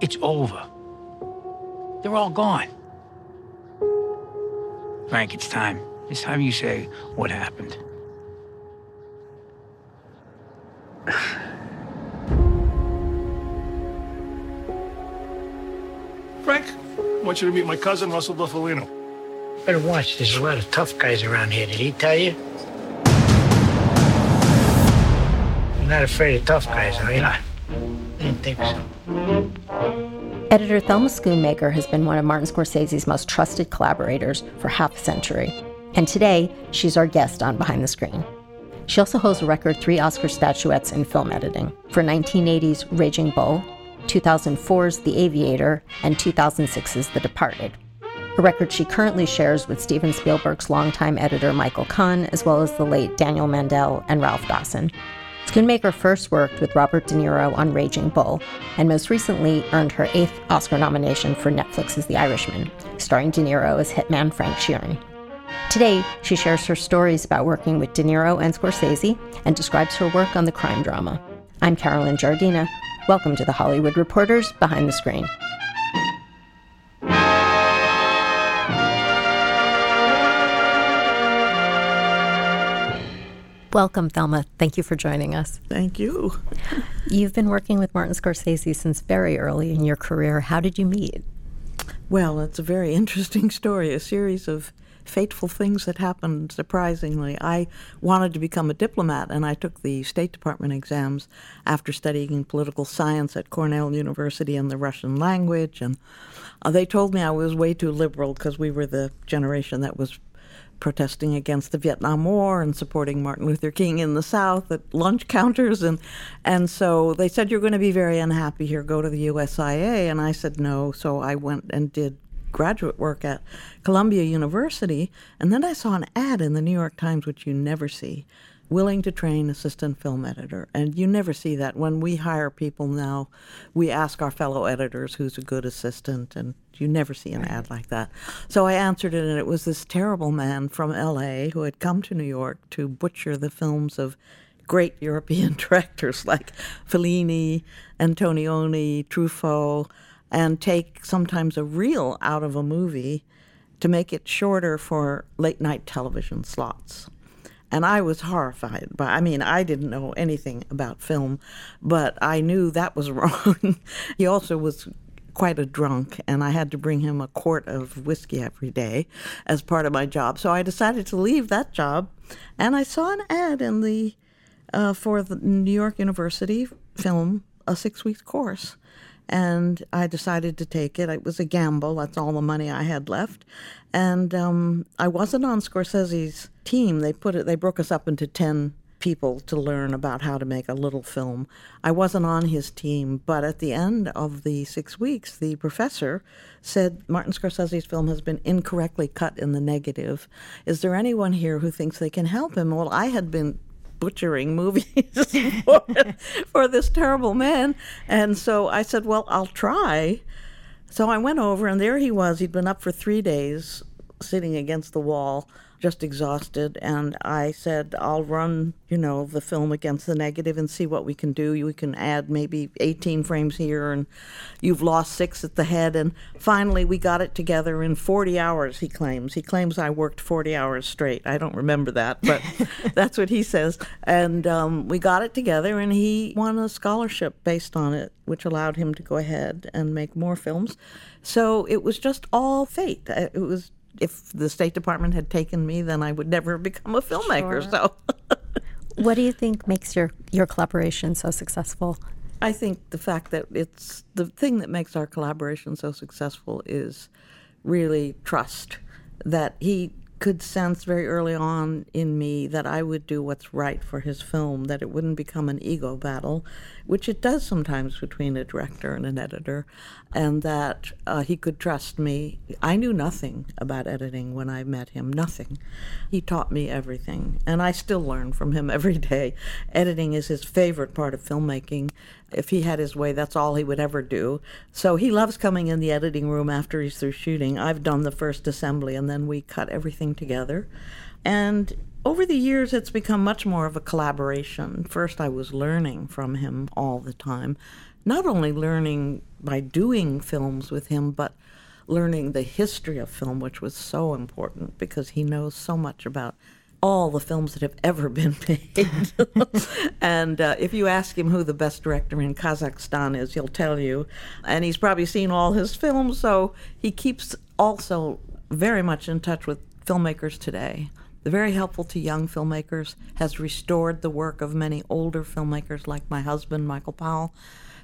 It's over. They're all gone. Frank, it's time. It's time you say what happened. Frank, I want you to meet my cousin, Russell Buffalino. Better watch. There's a lot of tough guys around here. Did he tell you? You're not afraid of tough guys, are you? I didn't think so. Editor Thelma Schoonmaker has been one of Martin Scorsese's most trusted collaborators for half a century. And today, she's our guest on Behind the Screen. She also holds a record three Oscar statuettes in film editing for 1980's Raging Bull, 2004's The Aviator, and 2006's The Departed. A record she currently shares with Steven Spielberg's longtime editor Michael Kahn, as well as the late Daniel Mandell and Ralph Dawson. Schoonmaker first worked with Robert De Niro on Raging Bull, and most recently earned her eighth Oscar nomination for Netflix's The Irishman, starring De Niro as hitman Frank Sheeran. Today, she shares her stories about working with De Niro and Scorsese and describes her work on the crime drama. I'm Carolyn Jardina. Welcome to the Hollywood Reporters Behind the Screen. Welcome, Thelma. Thank you for joining us. Thank you. You've been working with Martin Scorsese since very early in your career. How did you meet? Well, it's a very interesting story, a series of fateful things that happened surprisingly. I wanted to become a diplomat, and I took the State Department exams after studying political science at Cornell University and the Russian language. And uh, they told me I was way too liberal because we were the generation that was protesting against the Vietnam War and supporting Martin Luther King in the South at lunch counters. And and so they said you're going to be very unhappy here. Go to the USIA and I said no. So I went and did graduate work at Columbia University, and then I saw an ad in the New York Times, which you never see, willing to train assistant film editor. And you never see that. When we hire people now, we ask our fellow editors who's a good assistant, and you never see an ad like that. So I answered it, and it was this terrible man from LA who had come to New York to butcher the films of great European directors like Fellini, Antonioni, Truffaut and take sometimes a reel out of a movie to make it shorter for late night television slots. And I was horrified by I mean, I didn't know anything about film, but I knew that was wrong. he also was quite a drunk, and I had to bring him a quart of whiskey every day as part of my job. So I decided to leave that job, and I saw an ad in the uh, for the New York University film a six week course and I decided to take it. It was a gamble. That's all the money I had left, and um, I wasn't on Scorsese's team. They put it. They broke us up into ten people to learn about how to make a little film. I wasn't on his team, but at the end of the six weeks, the professor said Martin Scorsese's film has been incorrectly cut in the negative. Is there anyone here who thinks they can help him? Well, I had been butchering movies for, for this terrible man. And so I said, Well, I'll try. So I went over, and there he was. He'd been up for three days, sitting against the wall just exhausted. And I said, I'll run, you know, the film against the negative and see what we can do. We can add maybe 18 frames here, and you've lost six at the head. And finally, we got it together in 40 hours, he claims. He claims I worked 40 hours straight. I don't remember that, but that's what he says. And um, we got it together, and he won a scholarship based on it, which allowed him to go ahead and make more films. So it was just all fate. It was if the State Department had taken me, then I would never have become a filmmaker. Sure. So, what do you think makes your your collaboration so successful? I think the fact that it's the thing that makes our collaboration so successful is really trust. That he could sense very early on in me that I would do what's right for his film, that it wouldn't become an ego battle, which it does sometimes between a director and an editor, and that uh, he could trust me. I knew nothing about editing when I met him, nothing. He taught me everything, and I still learn from him every day. Editing is his favorite part of filmmaking, if he had his way, that's all he would ever do. So he loves coming in the editing room after he's through shooting. I've done the first assembly, and then we cut everything together. And over the years, it's become much more of a collaboration. First, I was learning from him all the time. not only learning by doing films with him, but learning the history of film, which was so important because he knows so much about all the films that have ever been made. and uh, if you ask him who the best director in Kazakhstan is, he'll tell you. And he's probably seen all his films, so he keeps also very much in touch with filmmakers today. Very helpful to young filmmakers, has restored the work of many older filmmakers like my husband, Michael Powell.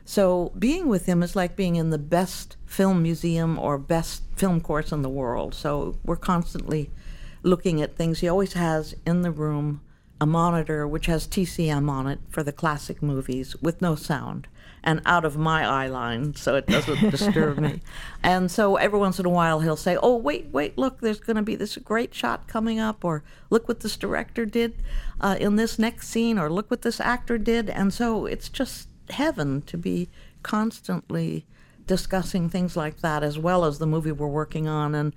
So being with him is like being in the best film museum or best film course in the world. So we're constantly looking at things. He always has in the room a monitor which has TCM on it for the classic movies with no sound and out of my eye line so it doesn't disturb me. And so every once in a while he'll say, Oh, wait, wait, look, there's going to be this great shot coming up, or look what this director did uh, in this next scene, or look what this actor did. And so it's just heaven to be constantly discussing things like that as well as the movie we're working on and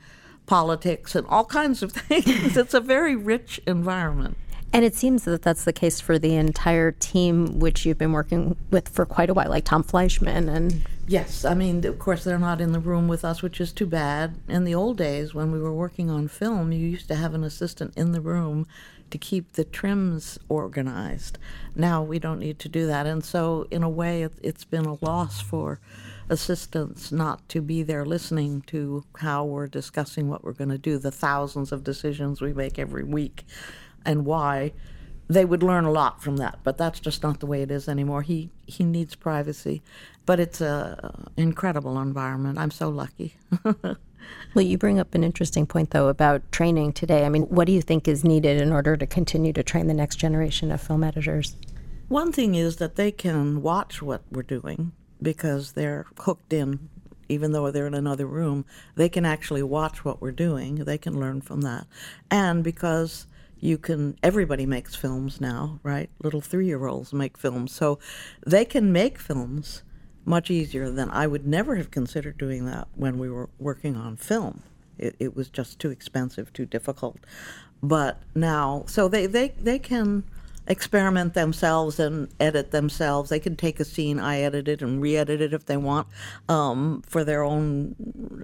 politics and all kinds of things. it's a very rich environment. And it seems that that's the case for the entire team, which you've been working with for quite a while, like Tom Fleischman and. Yes, I mean, of course, they're not in the room with us, which is too bad. In the old days, when we were working on film, you used to have an assistant in the room to keep the trims organized. Now we don't need to do that. And so, in a way, it, has been a loss for assistants not to be there listening to how we're discussing what we're going to do, the thousands of decisions we make every week, and why. They would learn a lot from that, but that's just not the way it is anymore. He he needs privacy, but it's a incredible environment. I'm so lucky. Well, you bring up an interesting point, though, about training today. I mean, what do you think is needed in order to continue to train the next generation of film editors? One thing is that they can watch what we're doing because they're hooked in, even though they're in another room. They can actually watch what we're doing, they can learn from that. And because you can everybody makes films now right little three-year-olds make films so they can make films much easier than I would never have considered doing that when we were working on film. It, it was just too expensive, too difficult. But now, so they, they, they can experiment themselves and edit themselves. They can take a scene, I edit it, and re edit it if they want um, for their own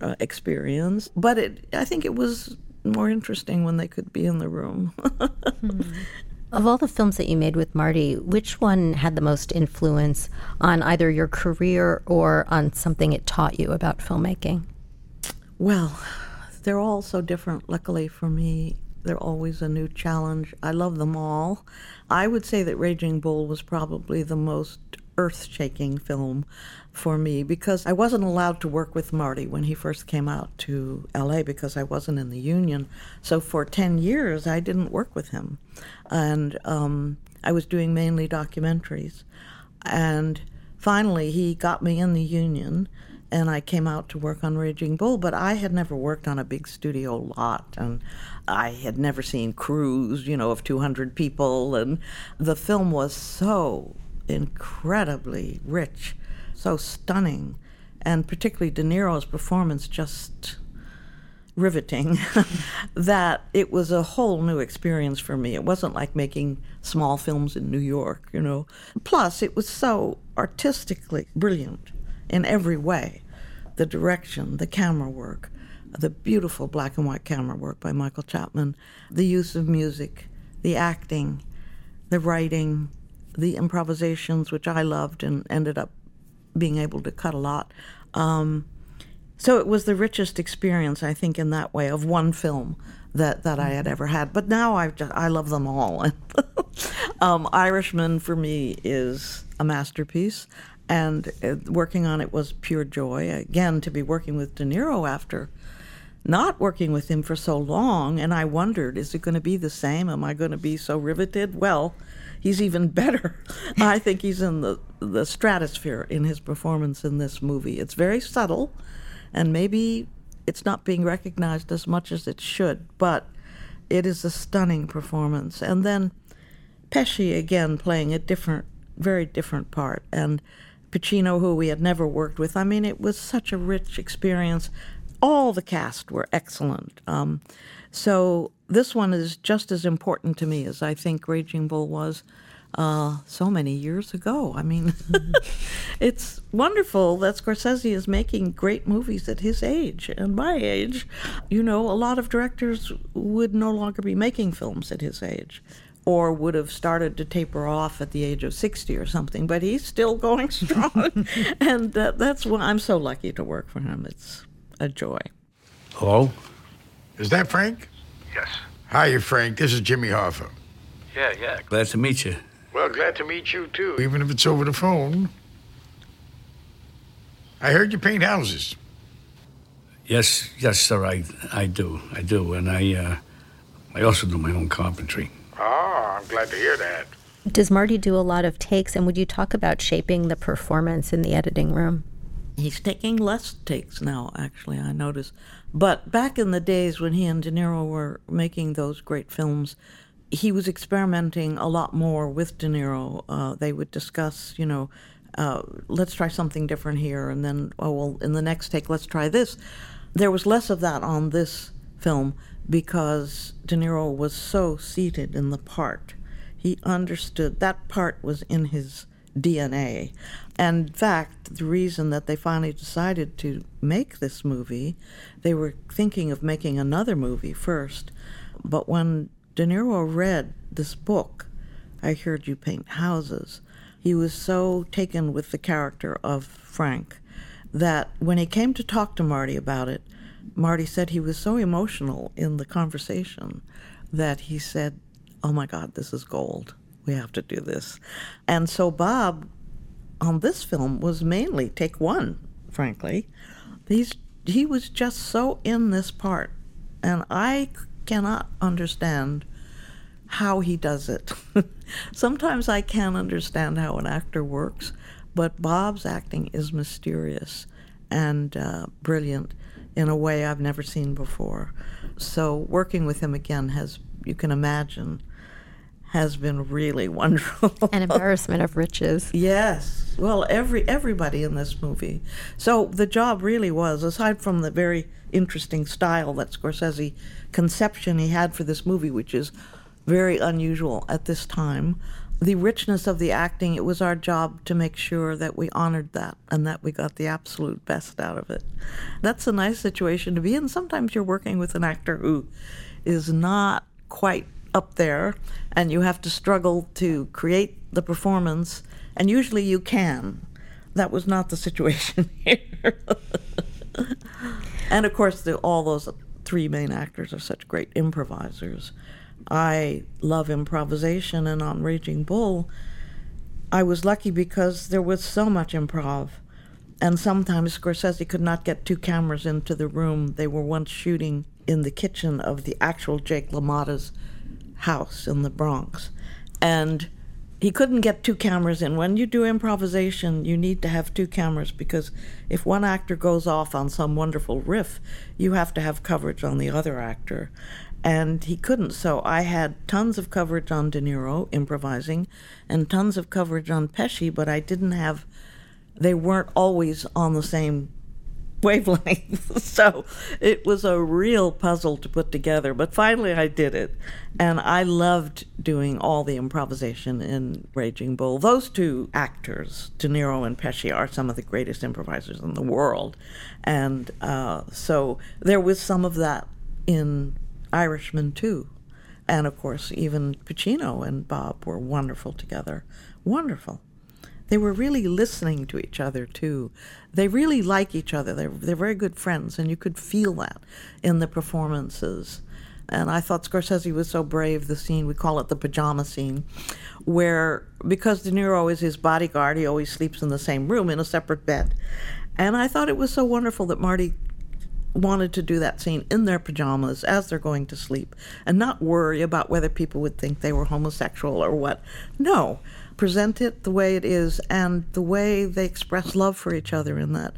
uh, experience. But it, I think it was more interesting when they could be in the room. hmm. Of all the films that you made with Marty, which one had the most influence on either your career or on something it taught you about filmmaking? Well, they're all so different. Luckily for me, they're always a new challenge. I love them all. I would say that Raging Bull was probably the most earth shaking film for me because I wasn't allowed to work with Marty when he first came out to LA because I wasn't in the union. So for 10 years, I didn't work with him. And um, I was doing mainly documentaries. And finally, he got me in the union and I came out to work on Raging Bull, but I had never worked on a big studio lot, and I had never seen crews, you know, of 200 people, and the film was so incredibly rich, so stunning, and particularly De Niro's performance just riveting that it was a whole new experience for me. It wasn't like making small films in New York, you know. Plus, it was so artistically brilliant in every way the direction, the camera work, the beautiful black and white camera work by Michael Chapman, the use of music, the acting, the writing, the improvisations, which I loved and ended up being able to cut a lot. Um, so it was the richest experience, I think, in that way of one film that, that I had ever had. But now I've I love them all. um, Irishman for me is a masterpiece, and uh, working on it was pure joy. Again, to be working with De Niro after not working with him for so long, and I wondered, is it going to be the same? Am I going to be so riveted? Well, he's even better. I think he's in the the stratosphere in his performance in this movie. It's very subtle, and maybe it's not being recognized as much as it should, but it is a stunning performance. And then Pesci again playing a different, very different part, and Pacino, who we had never worked with. I mean, it was such a rich experience. All the cast were excellent. Um, so this one is just as important to me as I think Raging Bull was. uh, so many years ago. I mean, it's wonderful that Scorsese is making great movies at his age and my age. You know, a lot of directors would no longer be making films at his age or would have started to taper off at the age of 60 or something, but he's still going strong. and uh, that's why I'm so lucky to work for him. It's a joy. Hello? Is that Frank? Yes. Hi, Frank. This is Jimmy Hoffa. Yeah, yeah. Glad to meet you. Well, glad to meet you, too, even if it's over the phone. I heard you paint houses. Yes, yes, sir. I, I do, I do, and I, uh, I also do my own carpentry. Oh, I'm glad to hear that. Does Marty do a lot of takes? And would you talk about shaping the performance in the editing room? He's taking less takes now, actually, I notice. But back in the days when he and De Niro were making those great films, he was experimenting a lot more with De Niro. Uh, they would discuss, you know, uh, let's try something different here, and then, oh, well, in the next take, let's try this. There was less of that on this film because De Niro was so seated in the part. He understood that part was in his DNA. And in fact, the reason that they finally decided to make this movie, they were thinking of making another movie first. But when De Niro read this book, I Heard You Paint Houses, he was so taken with the character of Frank that when he came to talk to Marty about it, Marty said he was so emotional in the conversation that he said, Oh my God, this is gold. We have to do this. And so Bob on this film was mainly take one, frankly. He's, he was just so in this part. And I cannot understand how he does it. Sometimes I can't understand how an actor works, but Bob's acting is mysterious and uh, brilliant in a way I've never seen before. So working with him again has, you can imagine, has been really wonderful. An embarrassment of riches. Yes. Well, every everybody in this movie. So the job really was, aside from the very interesting style that Scorsese conception he had for this movie, which is very unusual at this time, the richness of the acting, it was our job to make sure that we honored that and that we got the absolute best out of it. That's a nice situation to be in. Sometimes you're working with an actor who is not quite up there and you have to struggle to create the performance, and usually you can. That was not the situation here. and of course, the, all those three main actors are such great improvisers. I love improvisation, and on Raging Bull, I was lucky because there was so much improv. And sometimes Scorsese could not get two cameras into the room. They were once shooting in the kitchen of the actual Jake LaMotta's house in the Bronx. And he couldn't get two cameras in. When you do improvisation, you need to have two cameras because if one actor goes off on some wonderful riff, you have to have coverage on the other actor and he couldn't. So I had tons of coverage on De Niro improvising, and tons of coverage on Pesci, but I didn't have. They weren't always on the same wavelength, so it was a real puzzle to put together. But finally, I did it, and I loved doing all the improvisation in Raging Bull. Those two actors, De Niro and Pesci, are some of the greatest improvisers in the world, and uh, so there was some of that in Irishman too. And of course, even Pacino and Bob were wonderful together. Wonderful. They were really listening to each other too. They really like each other. They're, they're very good friends, and you could feel that in the performances. And I thought Scorsese was so brave, the scene, we call it the pajama scene, where because De Niro is his bodyguard, he always sleeps in the same room in a separate bed. And I thought it was so wonderful that Marty wanted to do that scene in their pajamas as they're going to sleep and not worry about whether people would think they were homosexual or what. No, present it the way it is, and the way they express love for each other in that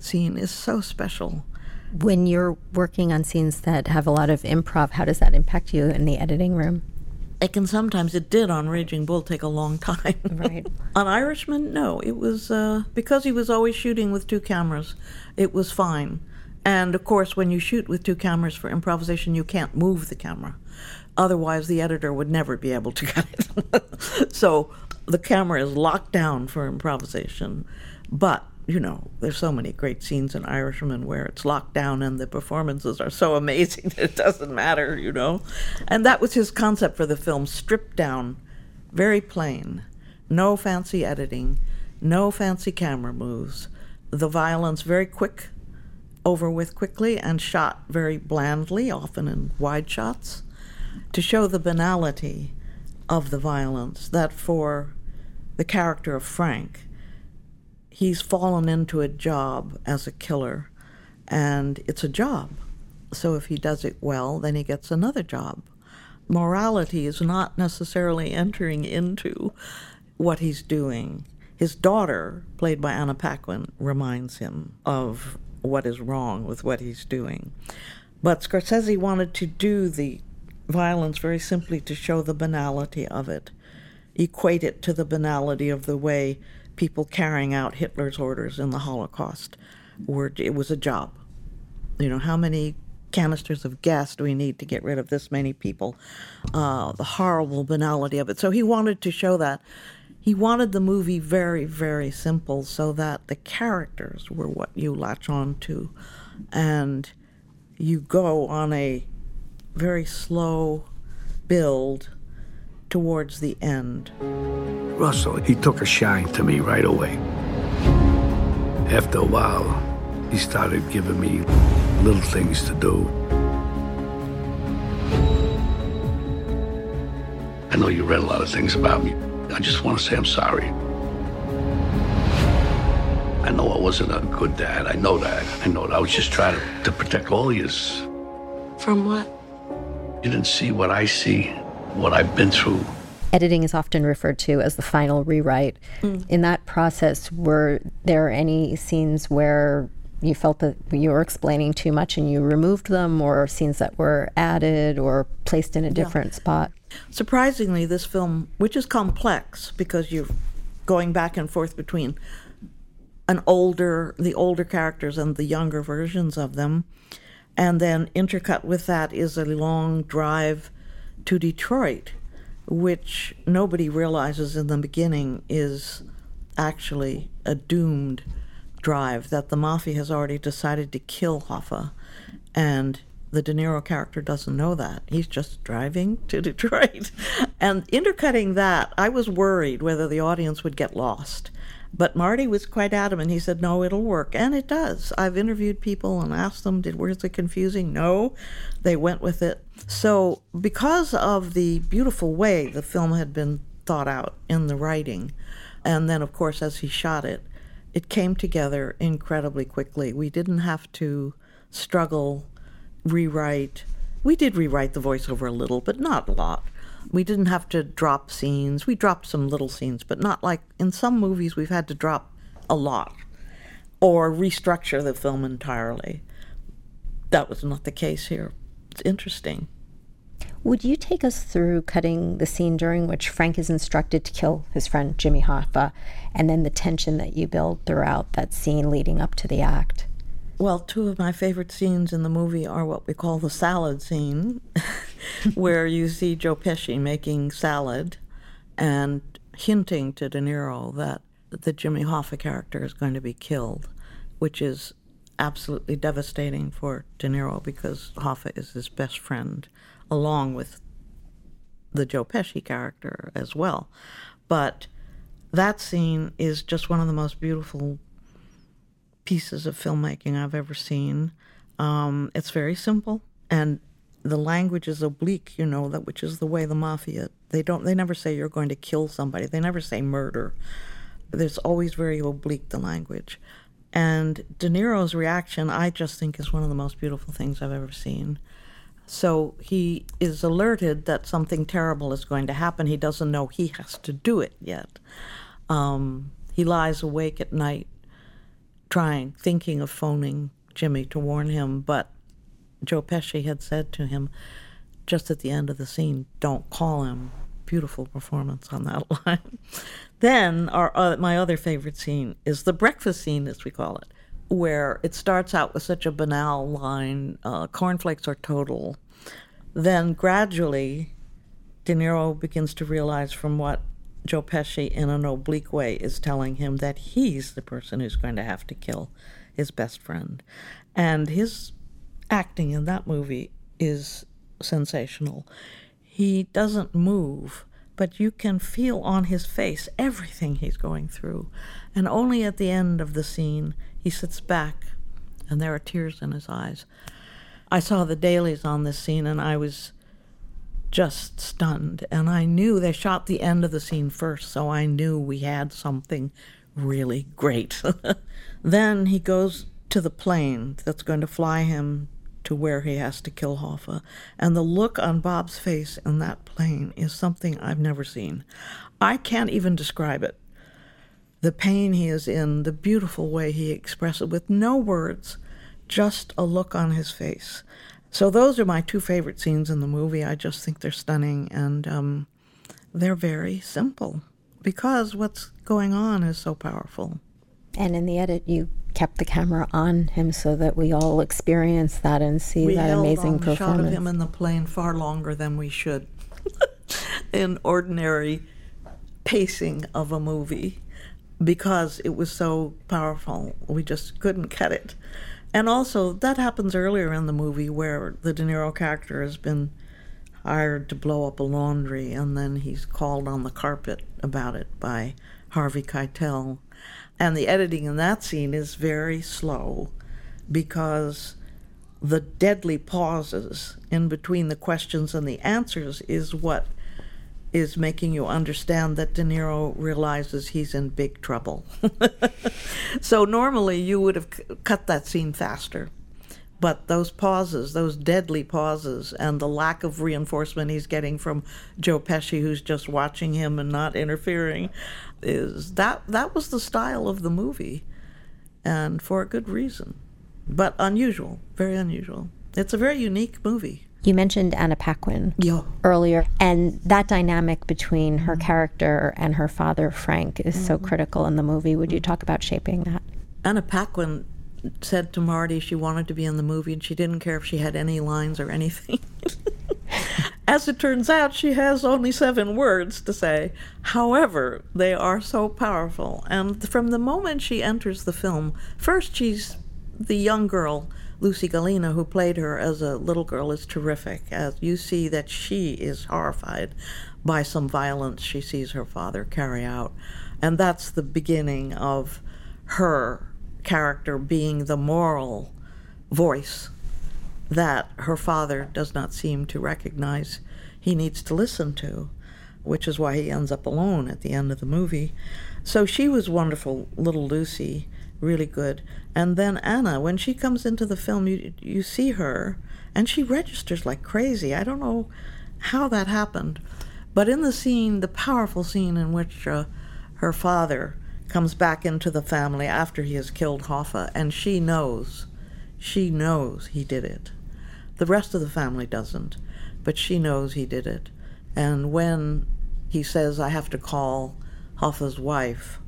scene is so special. When you're working on scenes that have a lot of improv, how does that impact you in the editing room? It can sometimes, it did on Raging Bull, take a long time. Right. on Irishman, no. It was uh, because he was always shooting with two cameras, it was fine. And of course, when you shoot with two cameras for improvisation, you can't move the camera. Otherwise, the editor would never be able to cut it. so the camera is locked down for improvisation. But, you know, there's so many great scenes in Irishman where it's locked down and the performances are so amazing that it doesn't matter, you know. And that was his concept for the film stripped down, very plain, no fancy editing, no fancy camera moves. The violence very quick, over with quickly, and shot very blandly, often in wide shots, to show the banality of the violence. That for the character of Frank, he's fallen into a job as a killer, and it's a job. So if he does it well, then he gets another job. Morality is not necessarily entering into what he's doing. His daughter, played by Anna Paquin, reminds him of what is wrong with what he's doing. But Scorsese wanted to do the violence very simply to show the banality of it, equate it to the banality of the way people carrying out Hitler's orders in the Holocaust were. It was a job. You know, how many canisters of gas do we need to get rid of this many people? Uh, the horrible banality of it. So he wanted to show that. He wanted the movie very, very simple so that the characters were what you latch on to. And you go on a very slow build towards the end. Russell, he took a shine to me right away. After a while, he started giving me little things to do. I know you read a lot of things about me. I just want to say I'm sorry. I know I wasn't a good dad. I know that. I know that. I was just trying to, to protect all of you. From what? You didn't see what I see, what I've been through. Editing is often referred to as the final rewrite. Mm. In that process, were there any scenes where you felt that you were explaining too much and you removed them, or scenes that were added or placed in a different spot? Surprisingly, this film, which is complex because you're going back and forth between an older, the older characters and the younger versions of them, and then intercut with that is a long drive to Detroit, which nobody realizes in the beginning is actually a doomed drive that the mafia has already decided to kill Hoffa, and the De Niro character doesn't know that. He's just driving to Detroit. And intercutting that, I was worried whether the audience would get lost. But Marty was quite adamant. He said, "No, it'll work," and it does. I've interviewed people and asked them, "Did was it confusing?" No, they went with it. So, because of the beautiful way the film had been thought out in the writing, and then, of course, as he shot it, it came together incredibly quickly. We didn't have to struggle, rewrite. We did rewrite the voiceover a little, but not a lot. We didn't have to drop scenes. We dropped some little scenes, but not like in some movies we've had to drop a lot or restructure the film entirely. That was not the case here. It's interesting. Would you take us through cutting the scene during which Frank is instructed to kill his friend Jimmy Hoffa and then the tension that you build throughout that scene leading up to the act? Well, two of my favorite scenes in the movie are what we call the salad scene, where you see Joe Pesci making salad and hinting to De Niro that the Jimmy Hoffa character is going to be killed, which is absolutely devastating for De Niro because Hoffa is his best friend, along with the Joe Pesci character as well. But that scene is just one of the most beautiful pieces of filmmaking I've ever seen. Um, it's very simple, and the language is oblique. You know that, which is the way the mafia. They don't. They never say you're going to kill somebody. They never say murder. There's always very oblique the language, and De Niro's reaction, I just think, is one of the most beautiful things I've ever seen. So he is alerted that something terrible is going to happen. He doesn't know he has to do it yet. Um, he lies awake at night trying, thinking of phoning Jimmy to warn him, but Joe Pesci had said to him just at the end of the scene, "Don't call him." Beautiful performance on that line. then our uh, my other favorite scene is the breakfast scene, as we call it, where it starts out with such a banal line: uh, "Cornflakes are total." Then gradually, De Niro begins to realize from what Joe Pesci, in an oblique way, is telling him that he's the person who's going to have to kill his best friend. And his acting in that movie is sensational. He doesn't move, but you can feel on his face everything he's going through. And only at the end of the scene, he sits back and there are tears in his eyes. I saw the dailies on this scene and I was just stunned. And I knew they shot the end of the scene first, so I knew we had something really great. then he goes to the plane that's going to fly him to where he has to kill Hoffa. And the look on Bob's face in that plane is something I've never seen. I can't even describe it. The pain he is in, the beautiful way he expresses it with no words, just a look on his face. So those are my two favorite scenes in the movie. I just think they're stunning and um, they're very simple because what's going on is so powerful. And in the edit, you kept the camera on him so that we all experience that and see we that held amazing on the performance. shot of him in the plane far longer than we should in ordinary pacing of a movie because it was so powerful. We just couldn't cut it. And also, that happens earlier in the movie where the De Niro character has been hired to blow up a laundry, and then he's called on the carpet about it by Harvey Keitel. And the editing in that scene is very slow because the deadly pauses in between the questions and the answers is what is making you understand that De Niro realizes he's in big trouble. so normally you would have c- cut that scene faster. But those pauses, those deadly pauses, and the lack of reinforcement he's getting from Joe Pesci, who's just watching him and not interfering, is that that was the style of the movie, and for a good reason, but unusual, very unusual. It's a very unique movie. You mentioned Anna Paquin Yeah. earlier, and that dynamic between her mm-hmm. character and her father, Frank, is so mm-hmm. critical in the movie. Would you talk about shaping that? Anna Paquin said to Marty she wanted to be in the movie and she didn't care if she had any lines or anything. As it turns out, she has only seven words to say. However, they are so powerful. And from the moment she enters the film, first she's the young girl, Lucy Gallina, who played her as a little girl, is terrific. As you see that she is horrified by some violence she sees her father carry out. And that's the beginning of her character being the moral voice that her father does not seem to recognize he needs to listen to, which is why he ends up alone at the end of the movie. So she was wonderful, little Lucy, really good. And then Anna, when she comes into the film, you you see her, and she registers like crazy. I don't know how that happened, but in the scene, the powerful scene in which uh, her father comes back into the family after he has killed Hoffa, and she knows, she knows he did it. The rest of the family doesn't, but she knows he did it. And when he says, I have to call Hoffa's wife,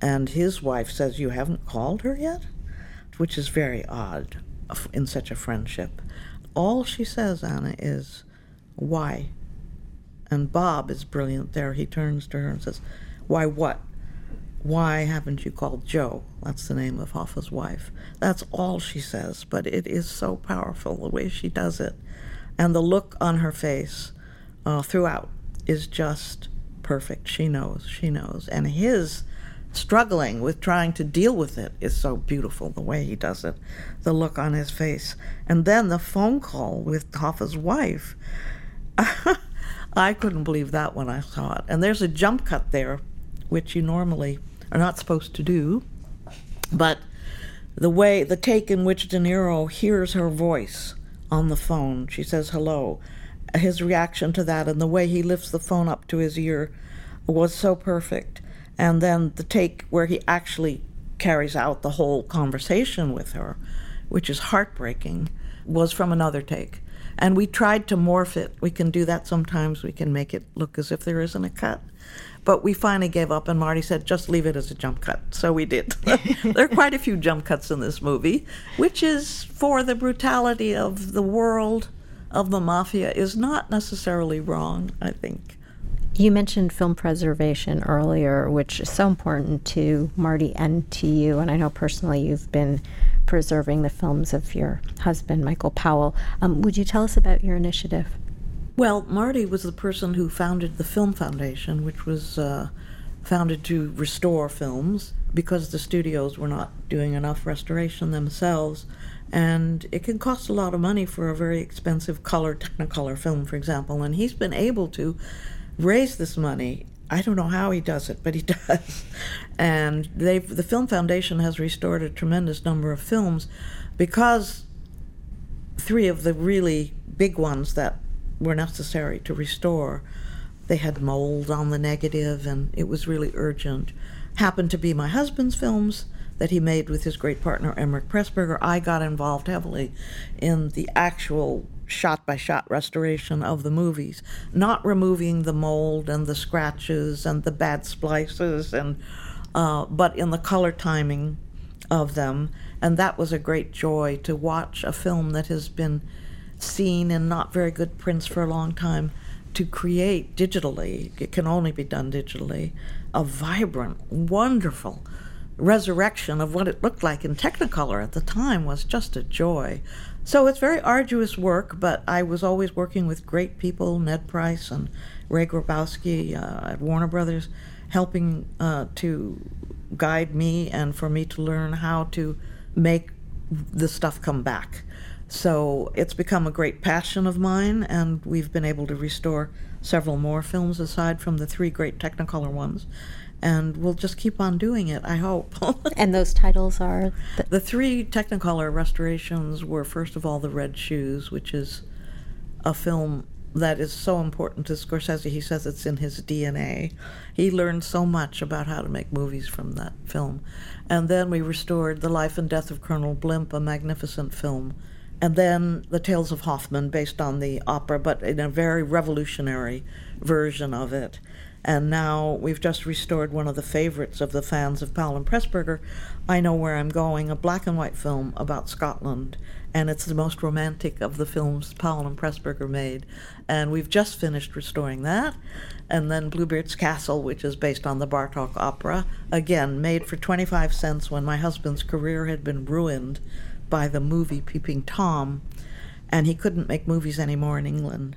and his wife says, You haven't called her yet? Which is very odd in such a friendship. All she says, Anna, is, Why? And Bob is brilliant there. He turns to her and says, Why what? Why haven't you called Joe? That's the name of Hoffa's wife. That's all she says, but it is so powerful the way she does it. And the look on her face uh, throughout is just perfect. She knows, she knows. And his struggling with trying to deal with it is so beautiful the way he does it, the look on his face. And then the phone call with Hoffa's wife. I couldn't believe that when I saw it. And there's a jump cut there, which you normally are not supposed to do. But the way, the take in which De Niro hears her voice on the phone, she says hello, his reaction to that and the way he lifts the phone up to his ear was so perfect. And then the take where he actually carries out the whole conversation with her, which is heartbreaking, was from another take. And we tried to morph it. We can do that sometimes. We can make it look as if there isn't a cut. But we finally gave up, and Marty said, just leave it as a jump cut. So we did. there are quite a few jump cuts in this movie, which is for the brutality of the world of the mafia is not necessarily wrong, I think. You mentioned film preservation earlier, which is so important to Marty and to you. And I know personally you've been preserving the films of your husband, Michael Powell. Um, would you tell us about your initiative? Well, Marty was the person who founded the Film Foundation, which was uh, founded to restore films because the studios were not doing enough restoration themselves. And it can cost a lot of money for a very expensive color Technicolor film, for example. And he's been able to raise this money. I don't know how he does it, but he does. And they've, the Film Foundation has restored a tremendous number of films because three of the really big ones that were necessary to restore, they had mold on the negative and it was really urgent. Happened to be my husband's films that he made with his great partner Emeric Pressburger. I got involved heavily in the actual shot by shot restoration of the movies, not removing the mold and the scratches and the bad splices, and uh, but in the color timing of them. And that was a great joy to watch a film that has been seen in not very good prints for a long time to create digitally, it can only be done digitally, a vibrant, wonderful resurrection of what it looked like in Technicolor at the time was just a joy. So it's very arduous work, but I was always working with great people, Ned Price and Ray Grabowski uh, at Warner Brothers, helping uh, to guide me and for me to learn how to make the stuff come back. So it's become a great passion of mine, and we've been able to restore several more films aside from the three great Technicolor ones and we'll just keep on doing it, I hope. and those titles are? The-, the three Technicolor restorations were, first of all, The Red Shoes, which is a film that is so important to Scorsese. He says it's in his DNA. He learned so much about how to make movies from that film. And then we restored The Life and Death of Colonel Blimp, a magnificent film. And then The Tales of Hoffmann, based on the opera, but in a very revolutionary version of it. And now we've just restored one of the favorites of the fans of Powell and Pressburger, I Know Where I'm Going, a black and white film about Scotland. And it's the most romantic of the films Powell and Pressburger made. And we've just finished restoring that. And then Bluebeard's Castle, which is based on the Bartok opera, again, made for 25 cents when my husband's career had been ruined by the movie Peeping Tom. And he couldn't make movies anymore in England.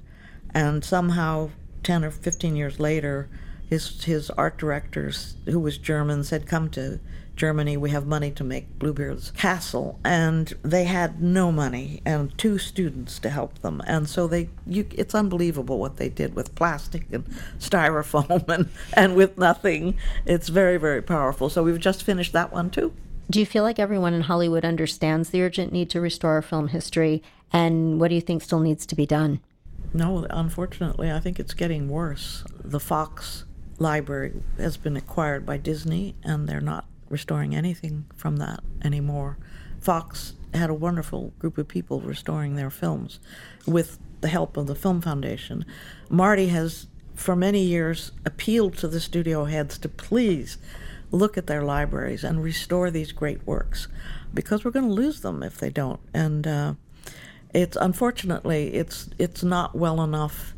And somehow 10 or 15 years later, his, his art directors, who was German, said, Come to Germany, we have money to make Bluebeard's Castle. And they had no money and two students to help them. And so they, you, it's unbelievable what they did with plastic and styrofoam and, and with nothing. It's very, very powerful. So we've just finished that one too. Do you feel like everyone in Hollywood understands the urgent need to restore film history? And what do you think still needs to be done? No, unfortunately, I think it's getting worse. The Fox library has been acquired by Disney, and they're not restoring anything from that anymore. Fox had a wonderful group of people restoring their films with the help of the Film Foundation. Marty has, for many years, appealed to the studio heads to please look at their libraries and restore these great works because we're going to lose them if they don't. And uh, it's unfortunately it's it's not well enough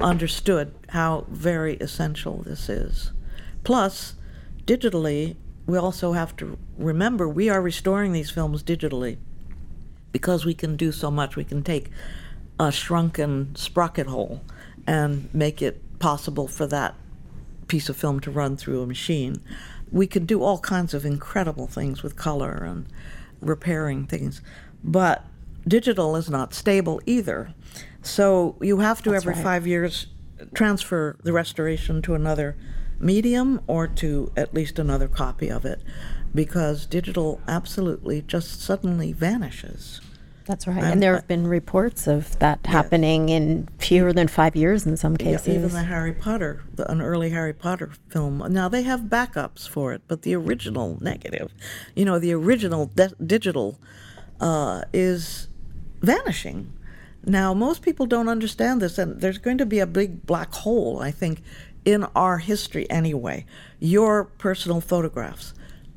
understood how very essential this is. Plus, digitally, we also have to remember we are restoring these films digitally because we can do so much. We can take a shrunken sprocket hole and make it possible for that piece of film to run through a machine. We can do all kinds of incredible things with color and repairing things. But digital is not stable either. So you have to, That's every right. five years, transfer the restoration to another medium or to at least another copy of it because digital absolutely just suddenly vanishes. That's right. And, and there have been reports of that happening in fewer than five years in some cases. Yeah, even the Harry Potter, the, an early Harry Potter film. Now they have backups for it, but the original negative, you know, the original de- digital uh, is vanishing. Now, most people don't understand this, and there's going to be a big black hole, I think, in our history anyway. Your personal photographs,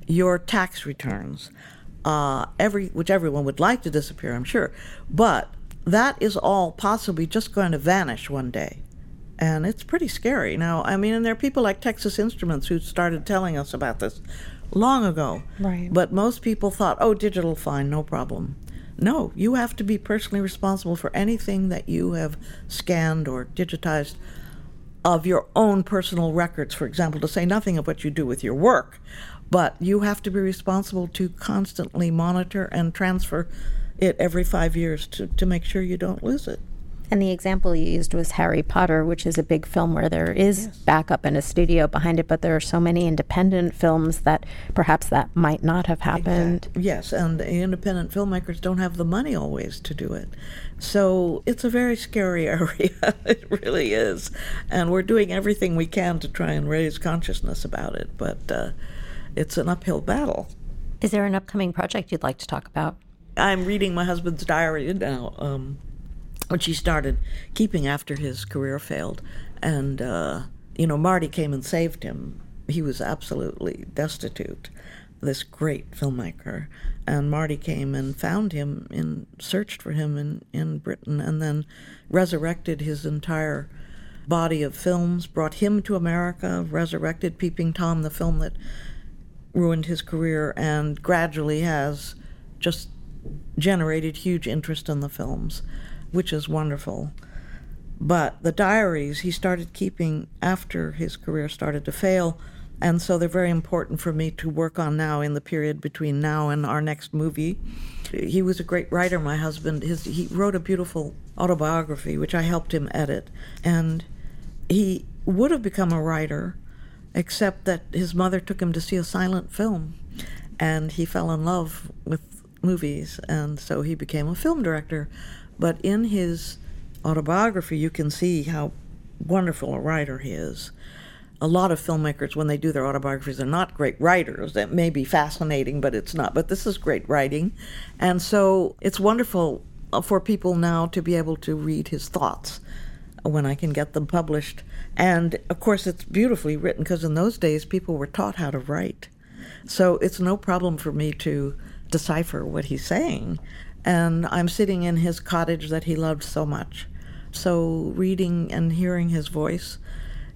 your tax returns, uh, every which everyone would like to disappear, I'm sure, but that is all possibly just going to vanish one day. And it's pretty scary. Now, I mean, and there are people like Texas Instruments who started telling us about this long ago. Right. But most people thought, oh, digital, fine, no problem. No, you have to be personally responsible for anything that you have scanned or digitized of your own personal records, for example, to say nothing of what you do with your work. But you have to be responsible to constantly monitor and transfer it every five years to, to make sure you don't lose it. And the example you used was Harry Potter, which is a big film where there is backup and a studio behind it, but there are so many independent films that perhaps that might not have happened. Yes, and independent filmmakers don't have the money always to do it. So it's a very scary area. it really is. And we're doing everything we can to try and raise consciousness about it, but uh, it's an uphill battle. Is there an upcoming project you'd like to talk about? I'm reading my husband's diary now, um, which she started keeping after his career failed. And, uh, you know, Marty came and saved him. He was absolutely destitute, this great filmmaker. And Marty came and found him and searched for him in, in Britain and then resurrected his entire body of films, brought him to America, resurrected Peeping Tom, the film that ruined his career, and gradually has just generated huge interest in the films, which is wonderful. But the diaries he started keeping after his career started to fail, and so they're very important for me to work on now in the period between now and our next movie. He was a great writer, my husband. His, he wrote a beautiful autobiography, which I helped him edit, and he would have become a writer, except that his mother took him to see a silent film, and he fell in love with movies, and so he became a film director. But in his autobiography, you can see how wonderful a writer he is. A lot of filmmakers, when they do their autobiographies, are not great writers. It may be fascinating, but it's not. But this is great writing. And so it's wonderful uh, for people now to be able to read his thoughts uh, when I can get them published. And of course, it's beautifully written because in those days people were taught how to write. So it's no problem for me to decipher what he's saying. And I'm sitting in his cottage that he loved so much. So reading and hearing his voice,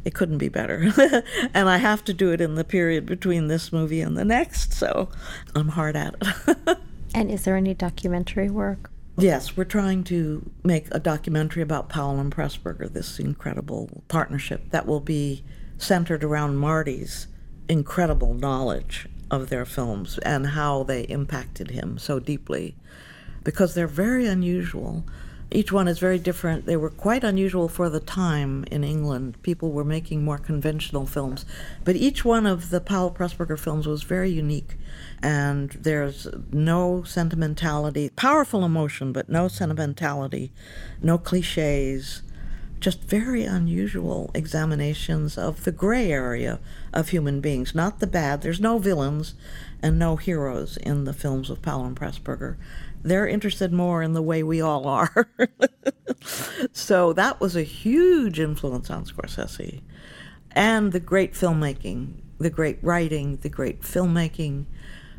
it couldn't be better. and I have to do it in the period between this movie and the next, so I'm hard at it. And is there any documentary work? Yes, we're trying to make a documentary about Powell and Pressburger, this incredible partnership that will be centered around Marty's incredible knowledge of their films and how they impacted him so deeply because they're very unusual. Each one is very different. They were quite unusual for the time in England. People were making more conventional films. But each one of the Powell Pressburger films was very unique. And there's no sentimentality, powerful emotion, but no sentimentality, no cliches, just very unusual examinations of the gray area of human beings, not the bad. There's no villains and no heroes in the films of Powell and Pressburger. They're interested more in the way we all are. so that was a huge influence on Scorsese. And the great filmmaking, the great writing, the great filmmaking,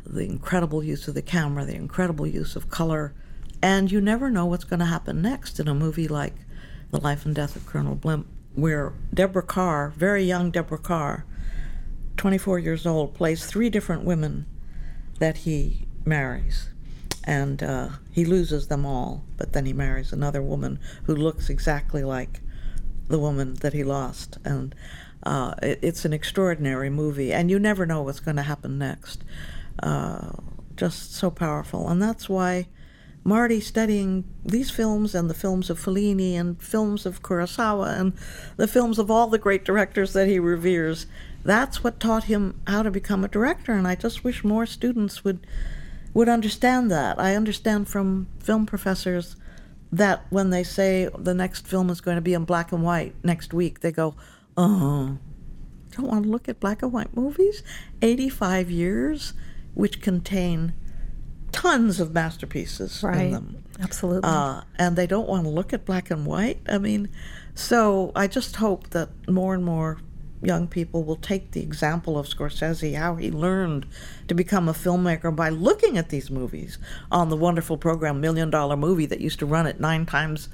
the incredible use of the camera, the incredible use of color. And you never know what's going to happen next in a movie like The Life and Death of Colonel Blimp, where Deborah Kerr, very young Deborah Kerr, 24 years old, plays three different women that he marries. And uh, he loses them all, but then he marries another woman who looks exactly like the woman that he lost. And uh, it, it's an extraordinary movie, and you never know what's going to happen next. Uh, just so powerful. And that's why Marty studying these films and the films of Fellini and films of Kurosawa and the films of all the great directors that he reveres, that's what taught him how to become a director. And I just wish more students would would understand that. I understand from film professors that when they say the next film is going to be in black and white next week, they go, "Oh, don't want to look at black and white movies." 85 years which contain tons of masterpieces in them. Absolutely. Uh, and they don't want to look at black and white. I mean, so I just hope that more and more young people will take the example of Scorsese, how he learned to become a filmmaker by looking at these movies on the wonderful program Million Dollar Movie that used to run it nine times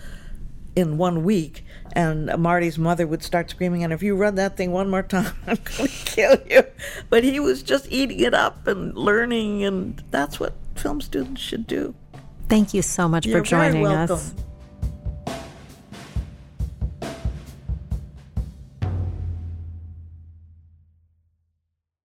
in one week. And Marty's mother would start screaming, and if you run that thing one more time, I'm going to kill you. But he was just eating it up and learning, and that's what film students should do. Thank you so much You're for joining us.